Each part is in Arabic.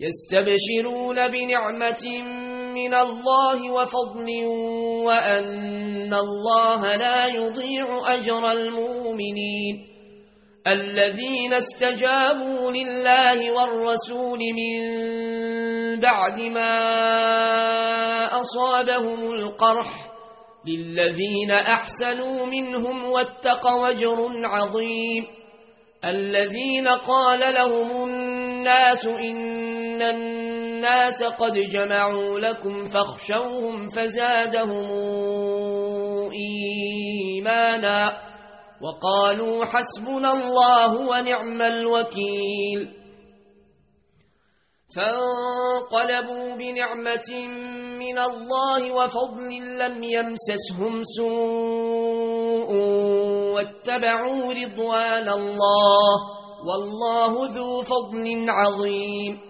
يستبشرون بنعمة من الله وفضل وأن الله لا يضيع أجر المؤمنين. الذين استجابوا لله والرسول من بعد ما أصابهم القرح للذين أحسنوا منهم واتقوا وجر عظيم. الذين قال لهم الناس إن الناس قد جمعوا لكم فاخشوهم فزادهم إيمانا وقالوا حسبنا الله ونعم الوكيل فانقلبوا بنعمة من الله وفضل لم يمسسهم سوء واتبعوا رضوان الله والله ذو فضل عظيم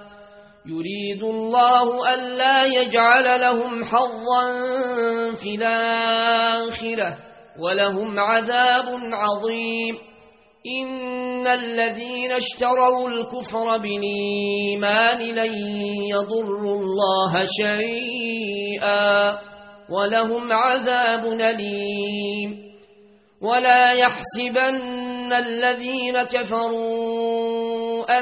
يريد الله ألا يجعل لهم حظا في الآخرة ولهم عذاب عظيم. إن الذين اشتروا الكفر بالإيمان لن يضروا الله شيئا ولهم عذاب أليم. ولا يحسبن الذين كفروا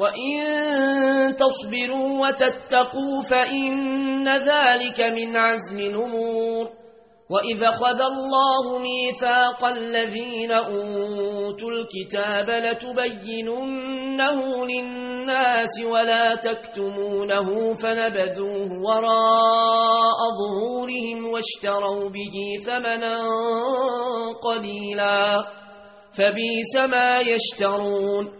وإن تصبروا وتتقوا فإن ذلك من عزم الأمور وإذا خذ الله ميثاق الذين أوتوا الكتاب لتبيننه للناس ولا تكتمونه فنبذوه وراء ظهورهم واشتروا به ثمنا قليلا فبيس ما يشترون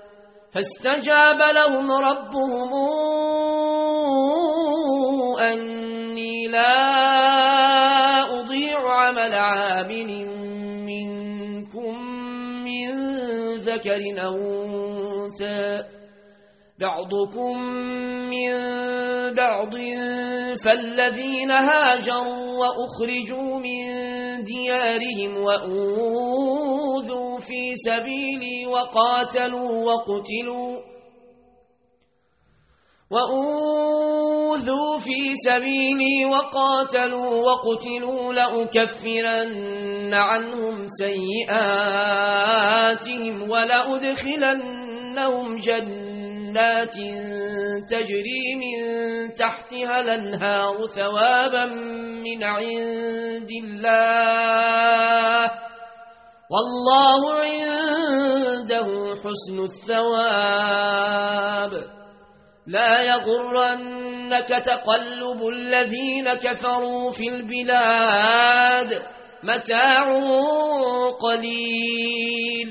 فاستجاب لهم ربهم أني لا أضيع عمل عامل منكم من ذكر أو أنثى. بعضكم من بعض فالذين هاجروا وأخرجوا من ديارهم وأوذوا في سبيلي وقاتلوا وقتلوا وأوذوا في سبيلي وقاتلوا وقتلوا لأكفرن عنهم سيئاتهم ولأدخلنهم جنات تجري من تحتها الأنهار ثوابا من عند الله. والله عنده حسن الثواب. لا يغرنك تقلب الذين كفروا في البلاد. متاع قليل.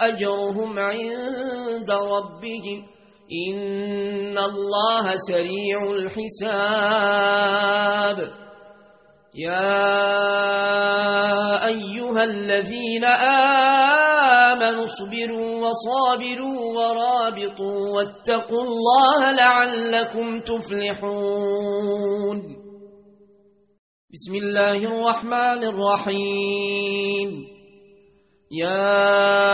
أجرهم عند ربهم. إن الله سريع الحساب. يا أيها الذين آمنوا اصبروا وصابروا ورابطوا واتقوا الله لعلكم تفلحون. بسم الله الرحمن الرحيم. يا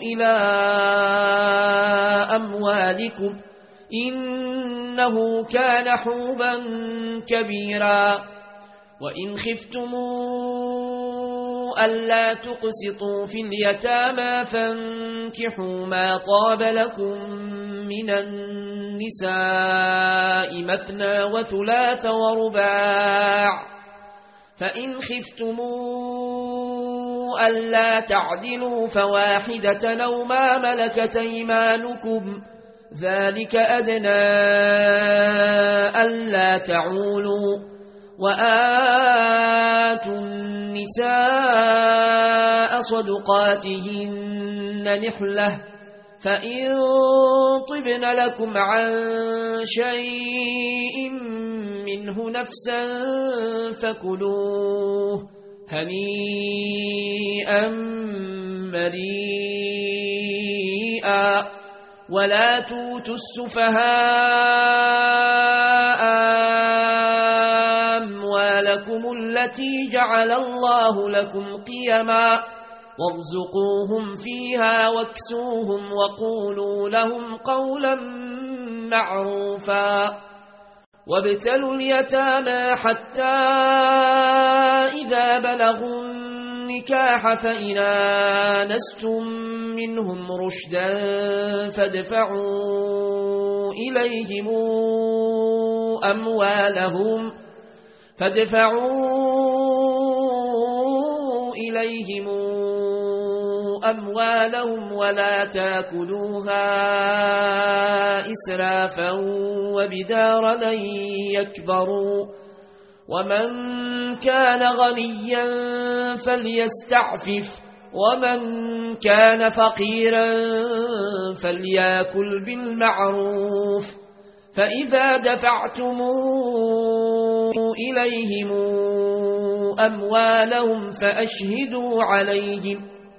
إلى أموالكم إنه كان حوبا كبيرا. وإن خفتموا ألا تقسطوا في اليتامى فانكحوا ما طاب لكم من النساء مثنى وثلاث ورباع. فإن خفتموا ألا تعدلوا فواحدة أو ما ملكت أيمانكم ذلك أدنى ألا تعولوا وآتوا النساء صدقاتهن نحلة فإن طبن لكم عن شيء منه نفسا فكلوه هنيئا مريئا ولا توتوا السفهاء أموالكم التي جعل الله لكم قيما وارزقوهم فيها واكسوهم وقولوا لهم قولا معروفا وابتلوا اليتامى حتى إذا بلغوا النكاح فإن آنستم منهم رشدا فادفعوا إليهم أموالهم فادفعوا إليهم أموالهم ولا تأكلوها إسرافا وبدارا يكبروا ومن كان غنيا فليستعفف ومن كان فقيرا فليأكل بالمعروف فإذا دفعتم إليهم أموالهم فأشهدوا عليهم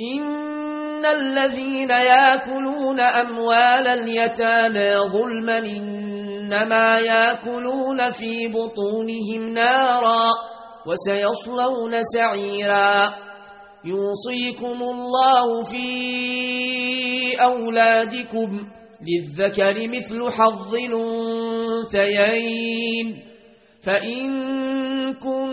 إن الذين ياكلون أموال اليتامى ظلما إنما ياكلون في بطونهم نارا وسيصلون سعيرا يوصيكم الله في أولادكم للذكر مثل حظ الأنثيين فإن كن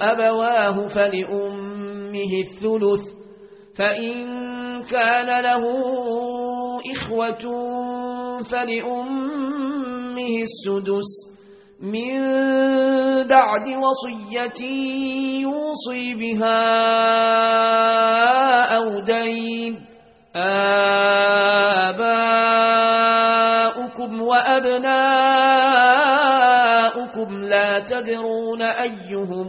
أبواه فلأمه الثلث فإن كان له إخوة فلأمه السدس. من بعد وصية يوصي بها أو دين آباؤكم وأبناؤكم لا تدرون أيهم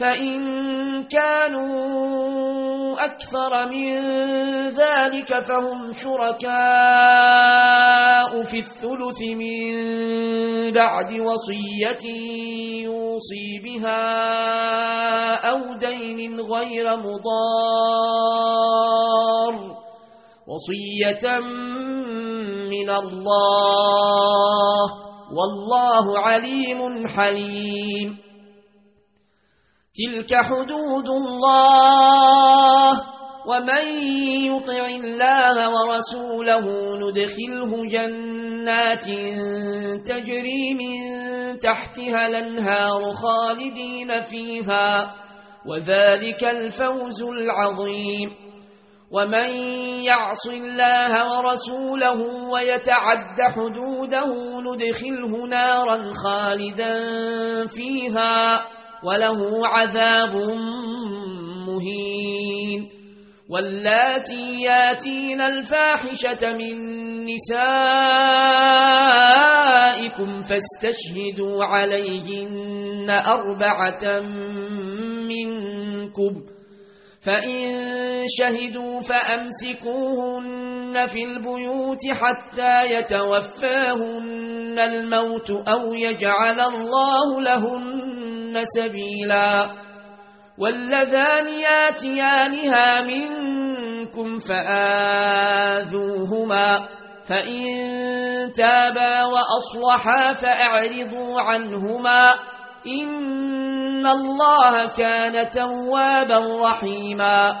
فإن كانوا أكثر من ذلك فهم شركاء في الثلث من بعد وصية يوصي بها أو دين غير مضار وصية من الله والله عليم حليم تلك حدود الله ومن يطع الله ورسوله ندخله جنات تجري من تحتها الانهار خالدين فيها وذلك الفوز العظيم. ومن يعص الله ورسوله ويتعد حدوده ندخله نارا خالدا فيها وله عذاب مهين واللاتي ياتين الفاحشة من نسائكم فاستشهدوا عليهن أربعة منكم فإن شهدوا فأمسكوهن في البيوت حتى يتوفاهن الموت أو يجعل الله لهن سبيلا واللذان ياتيانها منكم فآذوهما فإن تابا وأصلحا فأعرضوا عنهما إن الله كان توابا رحيما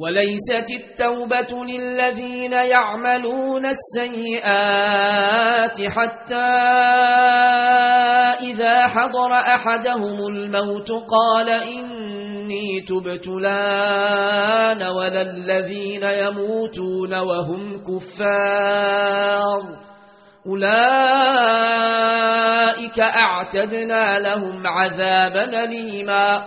وليست التوبة للذين يعملون السيئات حتى إذا حضر أحدهم الموت قال إني تبت لأن ولا الذين يموتون وهم كفار أولئك أعتدنا لهم عذابا ليما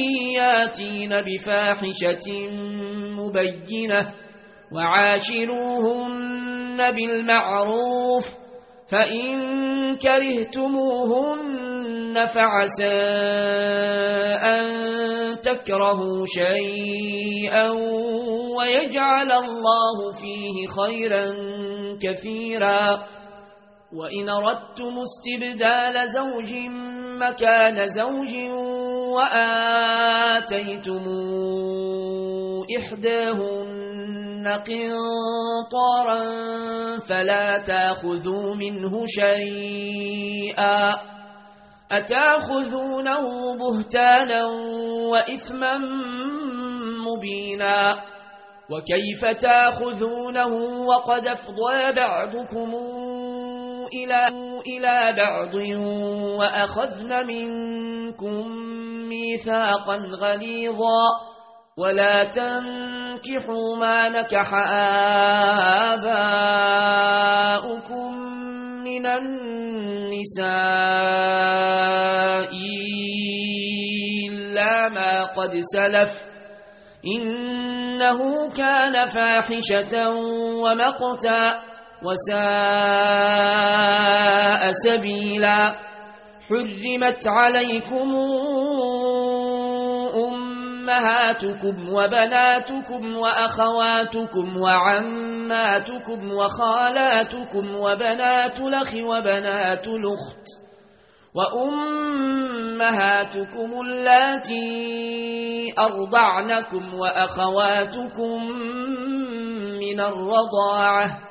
ياتين بفاحشة مبينة وعاشروهن بالمعروف فإن كرهتموهن فعسى أن تكرهوا شيئا ويجعل الله فيه خيرا كثيرا وإن أردتم استبدال زوج مكان زوج وآتيتم إحداهن قنطارا فلا تأخذوا منه شيئا أتأخذونه بهتانا وإثما مبينا وكيف تأخذونه وقد أفضى بعضكم إلى, إلى بعض وأخذن منكم ميثاقا غليظا ولا تنكحوا ما نكح آباؤكم من النساء إلا ما قد سلف إنه كان فاحشة ومقتا وساء سبيلا حرمت عليكم أمهاتكم وبناتكم وأخواتكم وعماتكم وخالاتكم وبنات لخ وبنات لخت وأمهاتكم اللاتي أرضعنكم وأخواتكم من الرضاعة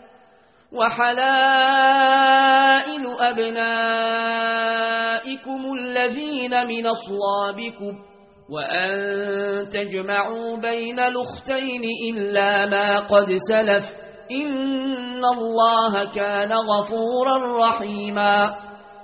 وحلائل أبنائكم الذين من أصلابكم وأن تجمعوا بين الأختين إلا ما قد سلف. إن الله كان غفورا رحيما.